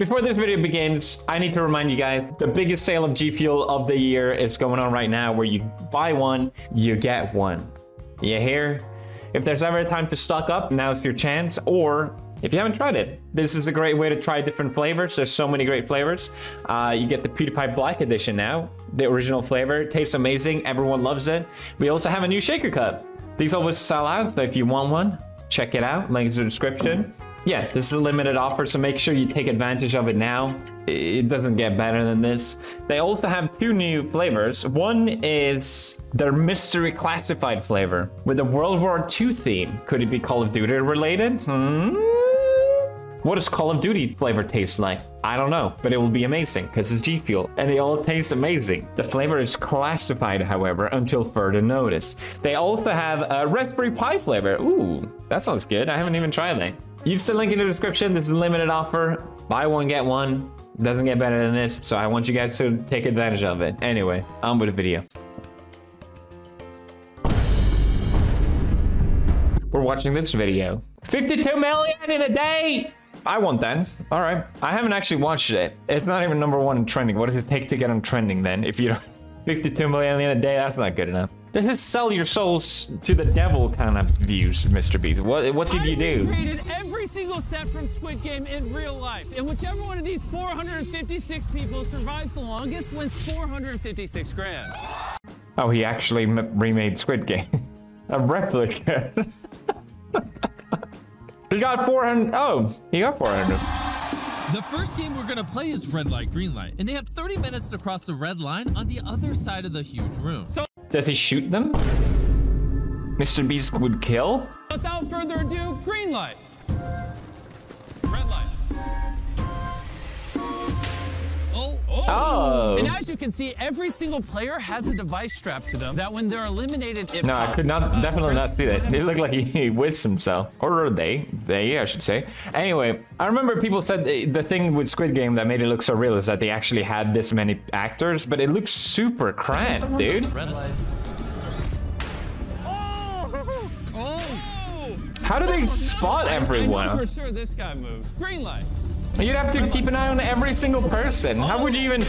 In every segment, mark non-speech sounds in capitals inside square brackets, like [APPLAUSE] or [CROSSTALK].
Before this video begins, I need to remind you guys, the biggest sale of G Fuel of the year is going on right now where you buy one, you get one. You hear? If there's ever a time to stock up, now's your chance. Or if you haven't tried it, this is a great way to try different flavors. There's so many great flavors. Uh, you get the PewDiePie Black Edition now, the original flavor. Tastes amazing. Everyone loves it. We also have a new shaker cup. These always sell out, so if you want one, check it out. Links in the description yeah, this is a limited offer, so make sure you take advantage of it now. It doesn't get better than this. They also have two new flavors. One is their mystery classified flavor with a World War II theme. Could it be Call of Duty related? Hmm? What does Call of Duty flavor taste like? I don't know, but it will be amazing because it's G Fuel and they all taste amazing. The flavor is classified, however, until further notice. They also have a Raspberry Pi flavor. Ooh, that sounds good. I haven't even tried that. Use the link in the description. This is a limited offer. Buy one, get one. Doesn't get better than this, so I want you guys to take advantage of it. Anyway, on with the video. We're watching this video. 52 million in a day! I want that. All right. I haven't actually watched it. It's not even number one in trending. What does it take to get on trending then? If you don't... [LAUGHS] 52 million in a day, that's not good enough. This is sell your souls to the devil kind of views, Mr. Beast. What what did you do? I created every single set from Squid Game in real life, and whichever one of these 456 people survives the longest wins 456 grand. Oh, he actually remade Squid Game. [LAUGHS] A replica. [LAUGHS] he got 400. Oh, he got 400. The first game we're gonna play is red light, green light, and they have 30 minutes to cross the red line on the other side of the huge room. So does he shoot them? Mr. Beast would kill? Without further ado, green light. Red light. Oh. And as you can see, every single player has a device strapped to them that when they're eliminated, it No, pops. I could not, uh, definitely not see that. It looked like [LAUGHS] he, he whizzed himself. Or are they, they, I should say. Anyway, I remember people said the, the thing with Squid Game that made it look so real is that they actually had this many actors, but it looks super cramped, dude. Red light. Oh! Oh! How do they spot everyone? I know for sure this guy moved. Green light. You'd have to keep an eye on every single person. How would you even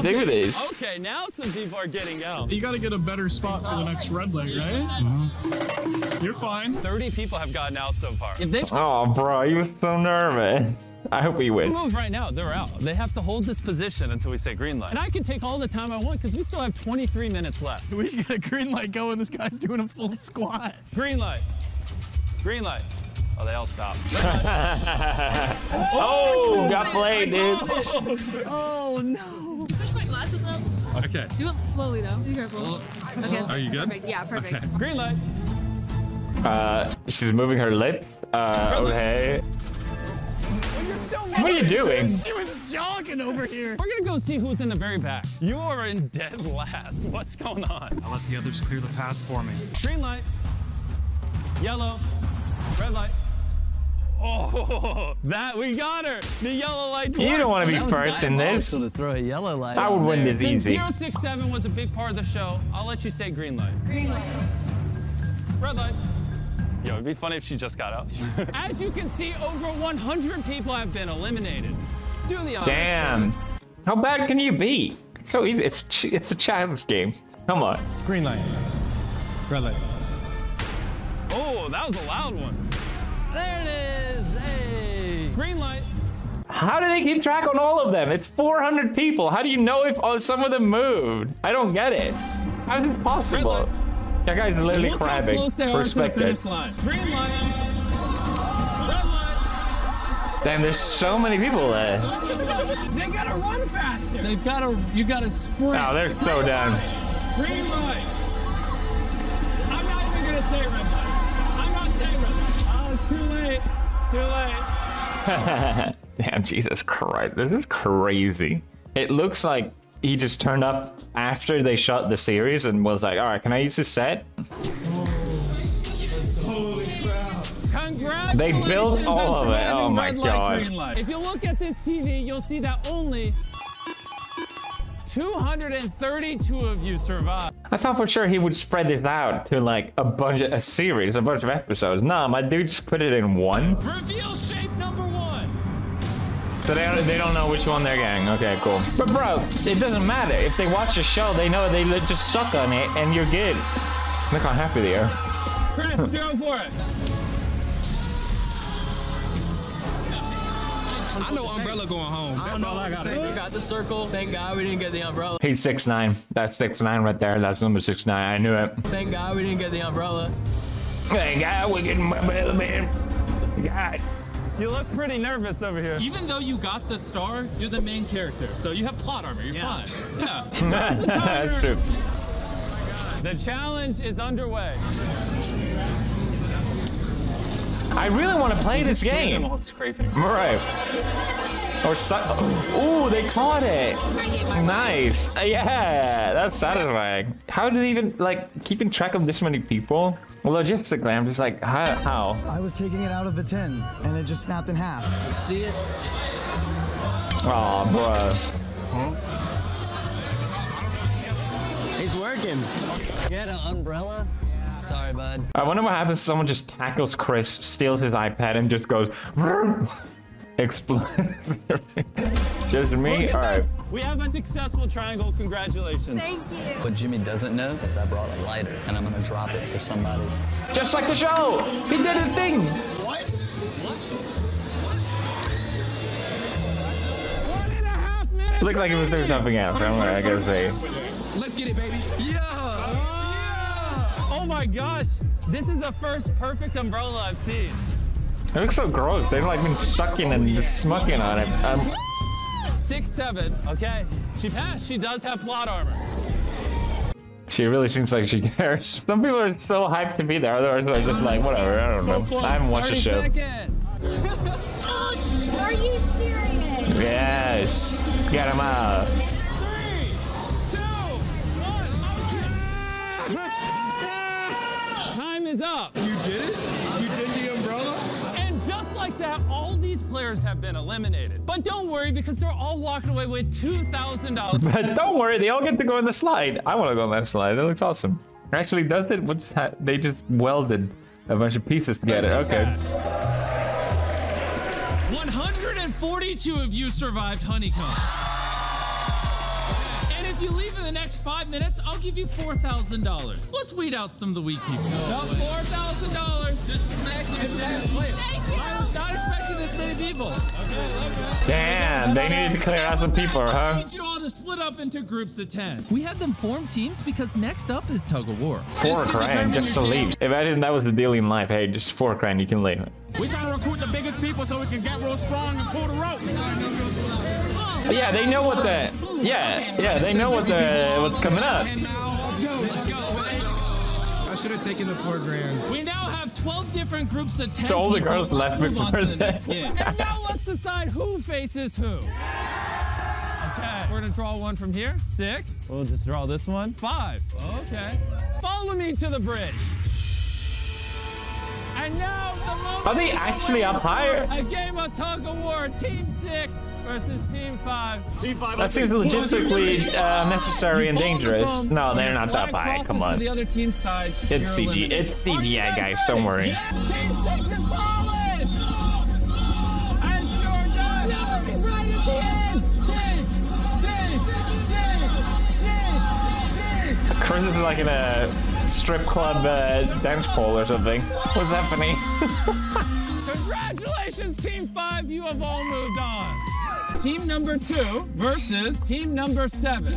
do this? Okay, now some people are getting out. You gotta get a better spot for the next red leg, right? Mm -hmm. You're fine. 30 people have gotten out so far. If they Oh, bro, he was so nervous. I hope we win. Move right now, they're out. They have to hold this position until we say green light. And I can take all the time I want because we still have 23 minutes left. We should get a green light going. This guy's doing a full squat. Green light. Green light. Oh, they all stopped. oh, [LAUGHS] oh, got played, dude. Oh, no. Push my glasses up. Okay. Do it slowly, though. Be careful. Okay. Are you good? Perfect. Yeah, perfect. Okay. Green light. Uh, she's moving her lips. Uh, okay. What are you doing? She was jogging over here. We're gonna go see who's in the very back. You are in dead last. What's going on? I'll let the others clear the path for me. Green light. Yellow. Red light. Oh, [LAUGHS] that we got her. The yellow light. You don't want to be first in this. To throw a yellow light. I would win this Since easy. 067 was a big part of the show. I'll let you say green light. Green light. Red light. Yo, it'd be funny if she just got out. [LAUGHS] As you can see, over 100 people have been eliminated. Do the honors. Damn. How bad can you be? It's so easy. It's it's a child's game. Come on. Green light. Red light. Oh, that was a loud one. There it is. Hey. Green light. How do they keep track on all of them? It's 400 people. How do you know if oh, some of them moved? I don't get it. How is it possible? That guy's literally Look crabbing. How close they are to the finish line. Green light. Light. Damn, there's so many people there. They gotta run faster. They've got to, you got to sprint. Oh, they're so down. Green light. I'm not even gonna say red light. Too late. [LAUGHS] Damn, Jesus Christ. This is crazy. It looks like he just turned up after they shot the series and was like, all right, can I use this set? They built all on of it. Oh my light, God. If you look at this TV, you'll see that only 232 of you survived. I thought for sure he would spread this out to like a bunch of a series, a bunch of episodes. Nah, my dude just put it in one. Reveal shape number one. So they don't, they don't know which one they're getting. Okay, cool. But bro, it doesn't matter. If they watch the show, they know they just suck on it and you're good. Look how happy they are. Chris, go for it. Know Umbrella going home. That's all I got. We got the circle. Thank God we didn't get the umbrella. He's six nine. That's six nine right there. That's number six nine. I knew it. Thank God we didn't get the umbrella. Thank God we're getting my umbrella, man. God. You look pretty nervous over here. Even though you got the star, you're the main character, so you have plot armor. You're fine. [LAUGHS] Yeah. [LAUGHS] That's true. The challenge is underway. I really want to play this game. Animal scraping. Right. Or su- Ooh, they caught it. Nice. Uh, Yeah, that's satisfying. How do they even like keeping track of this many people? Well, logistically, I'm just like, how? how? I was taking it out of the tin, and it just snapped in half. Let's See it? Aw, bruh. It's working. Get an umbrella? Sorry, bud. I wonder what happens if someone just tackles Chris, steals his iPad, and just goes, vroom, explodes. [LAUGHS] just me? Alright. We have a successful triangle. Congratulations. Thank you. What Jimmy doesn't know is I brought a lighter and I'm gonna drop it for somebody. Just like the show! He did a thing! One and a half minutes. Looked like he was doing something else. I'm gonna, I gotta say. Let's get it, baby. Yeah. Oh my gosh. This is the first perfect umbrella I've seen. It looks so gross. They've like been sucking and smucking on it. Um, Six, seven. Okay. She passed. She does have plot armor. she really seems like she [LAUGHS] cares. Some people are so hyped to be there. Others are just like, whatever. I don't know. I haven't watched the show. seconds. [LAUGHS] Oh, are you serious? Yes. Get him out. Up. You did it? You did the umbrella? And just like that, all these players have been eliminated. But don't worry because they're all walking away with $2,000. [LAUGHS] But don't worry, they all get to go on the slide. I want to go on that slide. That looks awesome. Actually, does it? What just ha- they just welded a bunch of pieces together. Okay. 142 of you survived honeycomb. And if you leave in the next five minutes, I'll give you $4,000. Let's weed out some of the weak people. No, $4,000. Just smack it. Wait, I was not expecting this many people. Damn, they needed to clear out some people, huh? I need you all to split up into groups of 10. We had them form teams because next up is tug of war. Four grand just to leave. Imagine that was the deal in life. Hey, just four grand, you can leave. We're trying to recruit the biggest people so we can get real strong and pull the rope. Yeah, they know what the. Yeah, yeah, they know what the what's coming up. Let's go. I should have taken the four grand. We now have 12 different groups of 10 So all the girls Let's left move on to before the next game. and now let's decide who faces who. Okay, we're gonna draw one from here. Six. We'll just draw this one. Five. Okay. Follow me to the bridge. And now the Are they actually up higher? A game of tug of war. Team six versus team five. Team five. That seems logistically uh, necessary and dangerous. No, they're not that high. Come To on. the other team's side. It's CG. eliminated. It's CGI, guys. ready? Don't worry. Yeah, team six is falling. And you're done. No, he's right at the end. Is like in a strip club uh, dance pole or something. What's happening? Congratulations, Team 5. You have all moved on. Team number 2 versus Team number 7.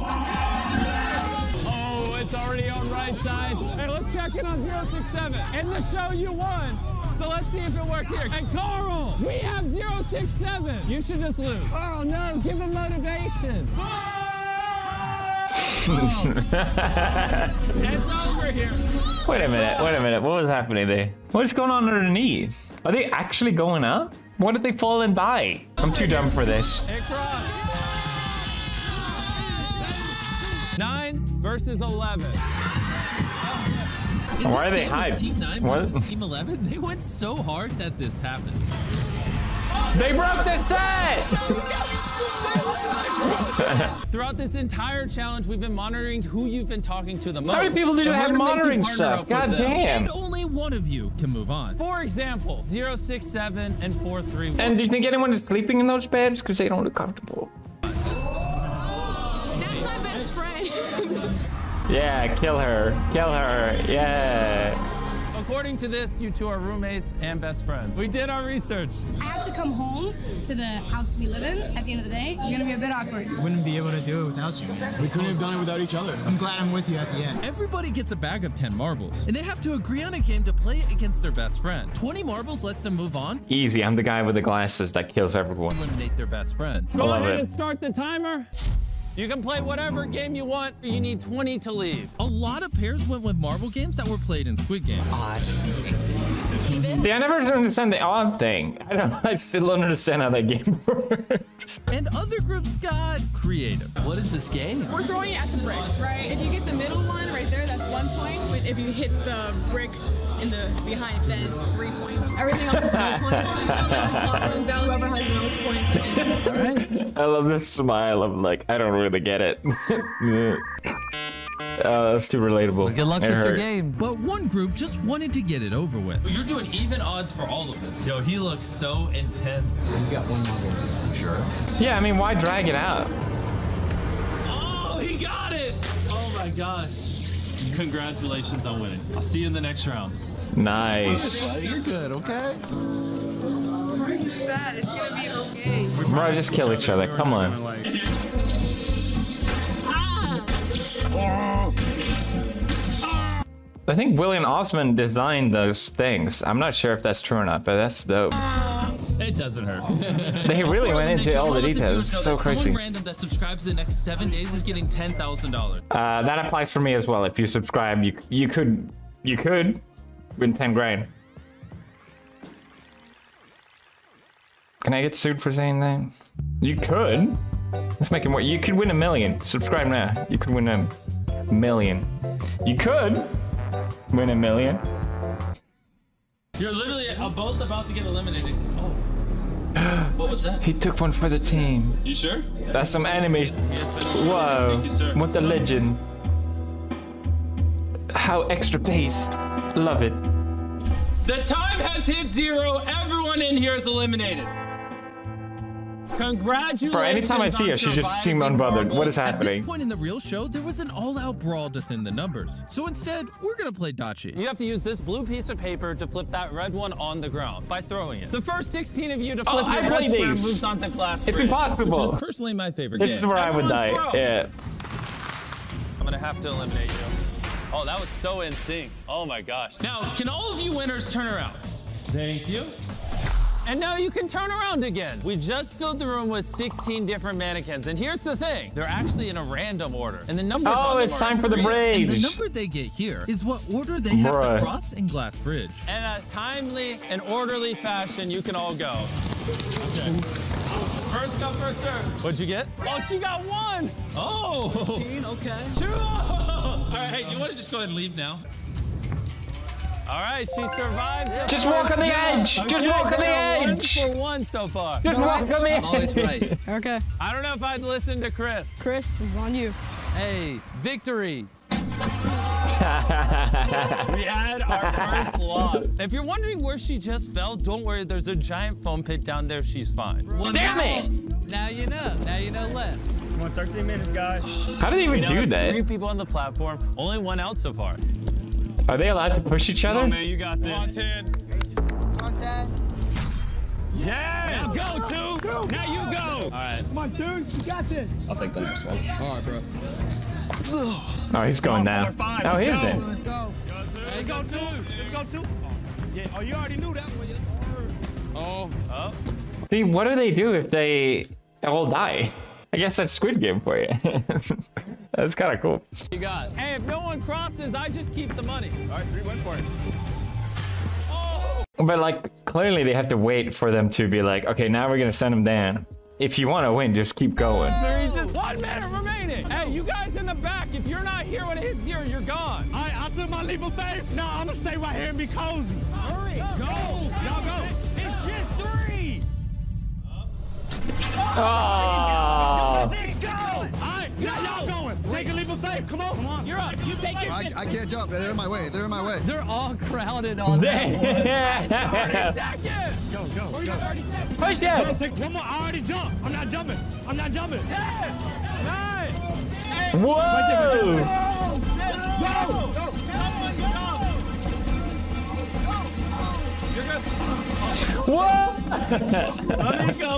Oh, it's already on right side. Hey, let's check in on 067. In the show, you won. So let's see if it works here. And Karl, we have 067. You should just lose. Oh no, give him motivation. It's over here. Wait a minute. Wait a minute. What was happening there? What is going on underneath? Are they actually going up? What did they fall and die? I'm too dumb for this. 9 versus 11. In Why are they game hyped? Team 9 What? versus Team 11, they went so hard that this happened. They broke the set! [LAUGHS] [LAUGHS] Throughout this entire challenge, we've been monitoring who you've been talking to the most. How many people do and have gonna make you monitoring stuff? up God damn. And only one of you can move on. For example, 067 and 431. And do you think anyone is sleeping in those beds? Because they don't look comfortable. That's my best friend. [LAUGHS] Yeah, kill her. Kill her. Yeah. According to this, you two are roommates and best friends. We did our research. I have to come home to the house we live in at the end of the day. It's gonna be a bit awkward. Wouldn't be able to do it without you. We couldn't have done it without each other. I'm glad I'm with you at the end. Everybody gets a bag of 10 marbles, and they have to agree on a game to play it against their best friend. 20 marbles lets them move on, Easy. I'm the guy with the glasses that kills everyone. eliminate their best friend. Go ahead it. and start the timer. You can play whatever game you want, but you need 20 to leave. A lot of pairs went with marble games that were played in Squid Game. See, I never understand the odd thing. I don't. [LAUGHS] I still don't understand how that game [LAUGHS] works. And other groups got creative. What is this game? We're throwing it at the bricks, right? If you get the middle one right there, that's one point. But if you hit the brick in the behind, then it's three points. Everything else is no [LAUGHS] points. Until the clock runs out, whoever has the most points. Gets I love this smile of like, I don't really get it. Oh, that's too relatable. Good luck It with your game. But one group just wanted to get it over with. You're doing even odds for all of them. Yo, he looks so intense. He's got one marble. Sure. Yeah, I mean, why drag it out? Oh, he got it! Oh my gosh. Congratulations on winning. I'll see you in the next round. Nice. You're good, okay? sad. It's gonna be okay. Bro, just kill each other. Come on. [LAUGHS] I think William Osmond designed those things. I'm not sure if that's true or not, but that's dope. It doesn't hurt. [LAUGHS] They really went into all the details. So crazy. Someone random that subscribes the next seven days is getting ten thousand dollars. Uh, that applies for me as well. If you subscribe, you you could you could win 10 grand. Can I get sued for saying that? You could. Let's make it more. You could win a million. Subscribe now. You could win a million. You could win a million. You're literally both about to get eliminated. Oh. [GASPS] What was that? He took one for the team. You sure? That's some animation. Yes, Whoa. You. What the legend. How extra paced. Love it. The time has hit zero. Everyone in here is eliminated. Congratulations. Bro, anytime I see her, she just surviving seemed unbothered. What is happening? At happening? this point in the real show, there was an all-out brawl to thin the numbers. So instead, we're gonna play Ddakji. You have to use this blue piece of paper to flip that red one on the ground by throwing it. The first 16 of you to Oh, flip I your red play square these. moves onto glass It's bridge, impossible. Which is personally my favorite This game. is where I would die. throw. Yeah. I'm gonna have to eliminate you. Oh, that was so in sync. Oh my gosh. Now, can all of you winners turn around? Thank you. And now you can turn around again. We just filled the room with 16 different mannequins. And here's the thing. They're actually in a random order. And the numbers Oh, on them it's are time for the three. And the number they get here is what order they have Bruh. to cross in Glass Bridge. In a timely and orderly fashion, you can all go. Okay. First come, first serve. What'd you get? Oh, she got one. Oh. 15, okay. Two. All right, hey, you want to just go ahead and leave now? All right, she survived. the Just walk on the jump. edge. Just walk on the we're One edge. for one so far. Just walk on the edge. Always right. [LAUGHS] Okay. I don't know if I'd listen to Chris. Chris, is on you. Hey, victory. [LAUGHS] We had our first loss. If you're wondering where she just fell, don't worry. There's a giant foam pit down there. She's fine. Damn it! Now you know. Now you know left. come on, 13 minutes, guys. How did they even do that? Three people on the platform, only one out so far. Are they allowed to push each other? Oh, man, you got this. Yes! Go, two! Now you go! All right. Come on, dude. You got this. I'll take the next one. All right, bro. Oh, he's going down. five, Oh, let's he go. isn't. Let's go. Let's go two. Let's go two. Oh, yeah. Oh, you already knew that one. Yes, sir. Oh. See, what do they do if they all die? I guess that's Squid Game for you. [LAUGHS] that's kind of cool. You got. Hey, if no one crosses, I just keep the money. All right, three went for it. Oh! But like, clearly they have to wait for them to be like, okay, now we're gonna send them down. If you want to win, just keep going. There's just one minute remaining. Hey, you guys in the back, if you're not here when it hits zero, you're gone. All right, I took my leap of faith. No, I'm gonna stay right here and be cozy. Hurry, go, y'all go. It's just three. Oh, Six, go. All right, babe. Come on. Come on. You're up. You take it. I, I can't jump. They're in my way. They're in my way. They're all crowded on that [LAUGHS] 30 seconds. Go, go, go. Push Bro, down. take one more. I already jumped. I'm not jumping. I'm not jumping. 10, 9, 8, Whoa. Whoa. [LAUGHS]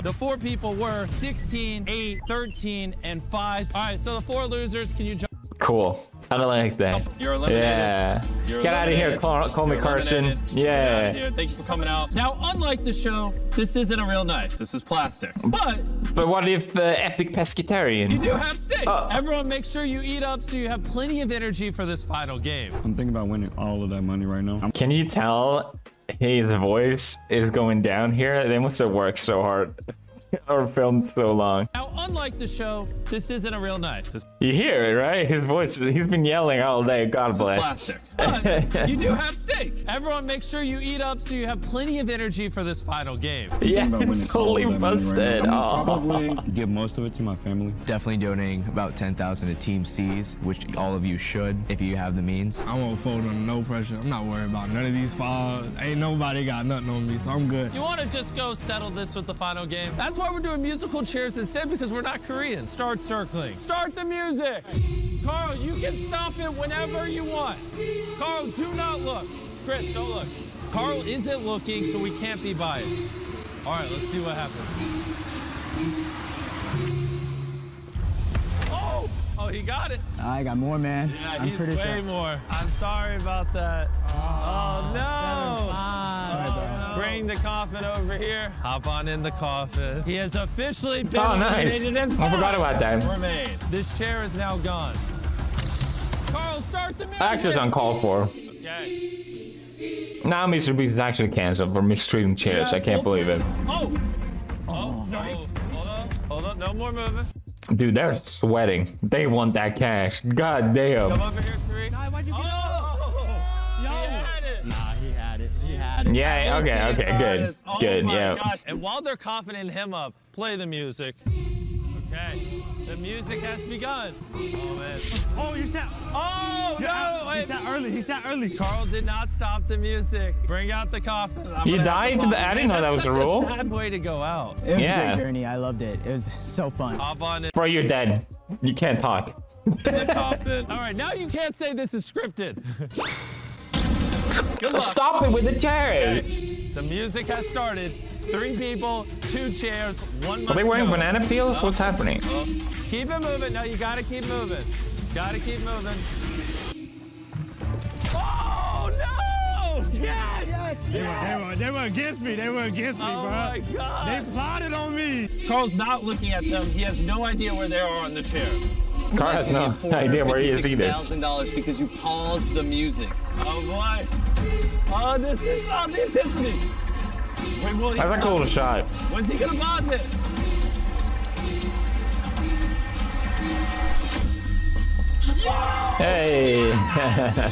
The four people were 16, 8, 13, and 5. All right, so the four losers, can you jump? Cool. I don't like that. You're eliminated. Yeah. You're Get out of here. Call, call me Carson. eliminated. Get out of Yeah. here. Thank you for coming out. Now, unlike the show, this isn't a real knife. This is plastic. But But what if uh, Epic Pescatarian? you do have steak. Oh. Everyone make sure you eat up so you have plenty of energy for this final game. I'm thinking about winning all of that money right now. I'm Can you tell his voice is going down here? They must have worked so hard [LAUGHS] or filmed so long. Now, unlike the show, this isn't a real knife. This You hear it, right? His voice, he's been yelling all day. God is bless. plastic. But you do have steak. Everyone make sure you eat up so you have plenty of energy for this final game. Yeah, about it's totally of that money right busted. I'm Oh. probably [LAUGHS] give most of it to my family. Definitely donating about 10,000 to Team Seas, which all of you should if you have the means. I won't fold under no pressure. I'm not worried about none of these files. Ain't nobody got nothing on me, so I'm good. You want to just go settle this with the final game? That's why we're doing musical chairs instead because we're not Korean. Start circling. Start the music. Karl, you can stop it whenever you want. Karl, do not look. Chris, don't look. Karl isn't looking, so we can't be biased. All right, let's see what happens. Oh, oh, he got it. I got more, man. Yeah, I'm he's pretty way sure. more. I'm sorry about that. Oh, no. Oh, no. Bring the coffin over here. Hop on in the coffin. He has officially been Oh, nice. eliminated and I forgot about that. Remain. This chair is now gone. Karl, start the music. Actually, it's uncalled for. Okay. Now Mr. Beast is actually canceled for mistreating chairs. I can't believe it. Oh. Oh, no. Hold on. Hold on. No more moving. Dude, they're sweating. They want that cash. God damn. Come over here, Tariq. why'd you get oh, it. He. Yeah, This okay, okay, good. artist. Oh Good, my yeah. gosh. And while they're coughing him up, play the music. Okay. The music has begun. Oh, man. Oh, you said. Oh, no. he Wait. said early. He said early. Karl did not stop the music. Bring out the coffin. I'm You gonna have died? pause I didn't know that was That's a such rule. sad way to go out. It was Yeah. a great journey. I loved it. It was so fun. Hop on in Bro, you're dead. You can't talk. the [LAUGHS] coffin. All right, now you can't say this is scripted. [LAUGHS] Good luck. Stop it with the chair. The music has started. Three people, two chairs, one must Are they wearing go. banana peels? What's happening? Keep it moving. No, you gotta keep moving. Gotta keep moving. Oh no! Yes! Yes! They were, they, were, they were against me. They were against me, Oh bro. my god! They plotted on me. Karl's not looking at them. He has no idea where they are on the chair. Karl has no idea where he is either. $456,000 because you paused the music. Oh boy! Oh, this is on the intensity. Wait, will he That's a cool it? shot. When's he gonna pause it? Hey. [LAUGHS]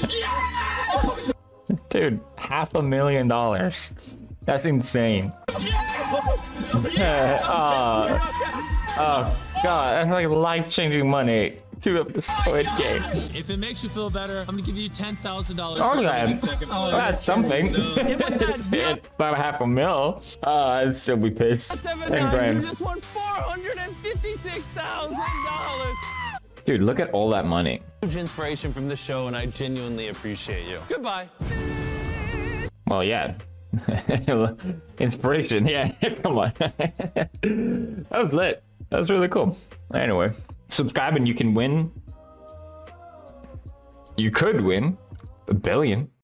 Dude, half a million dollars. That's insane. oh, oh, [LAUGHS] [LAUGHS] God. That's like life changing money to the Squid Game. If it makes you feel better, I'm gonna give you ten thousand dollars. Oh, that, that's something. [LAUGHS] [LAUGHS] not a half a mil. Uh, I'd still be pissed. Seven Ten nine, you grand. just won four hundred and fifty-six thousand dollars. Dude, look at all that money. Huge inspiration from the show, and I genuinely appreciate you. Goodbye. Well, yeah. [LAUGHS] Inspiration, yeah. Come on. that was lit. That was really cool. Anyway, subscribe and you can win. You could win a billion.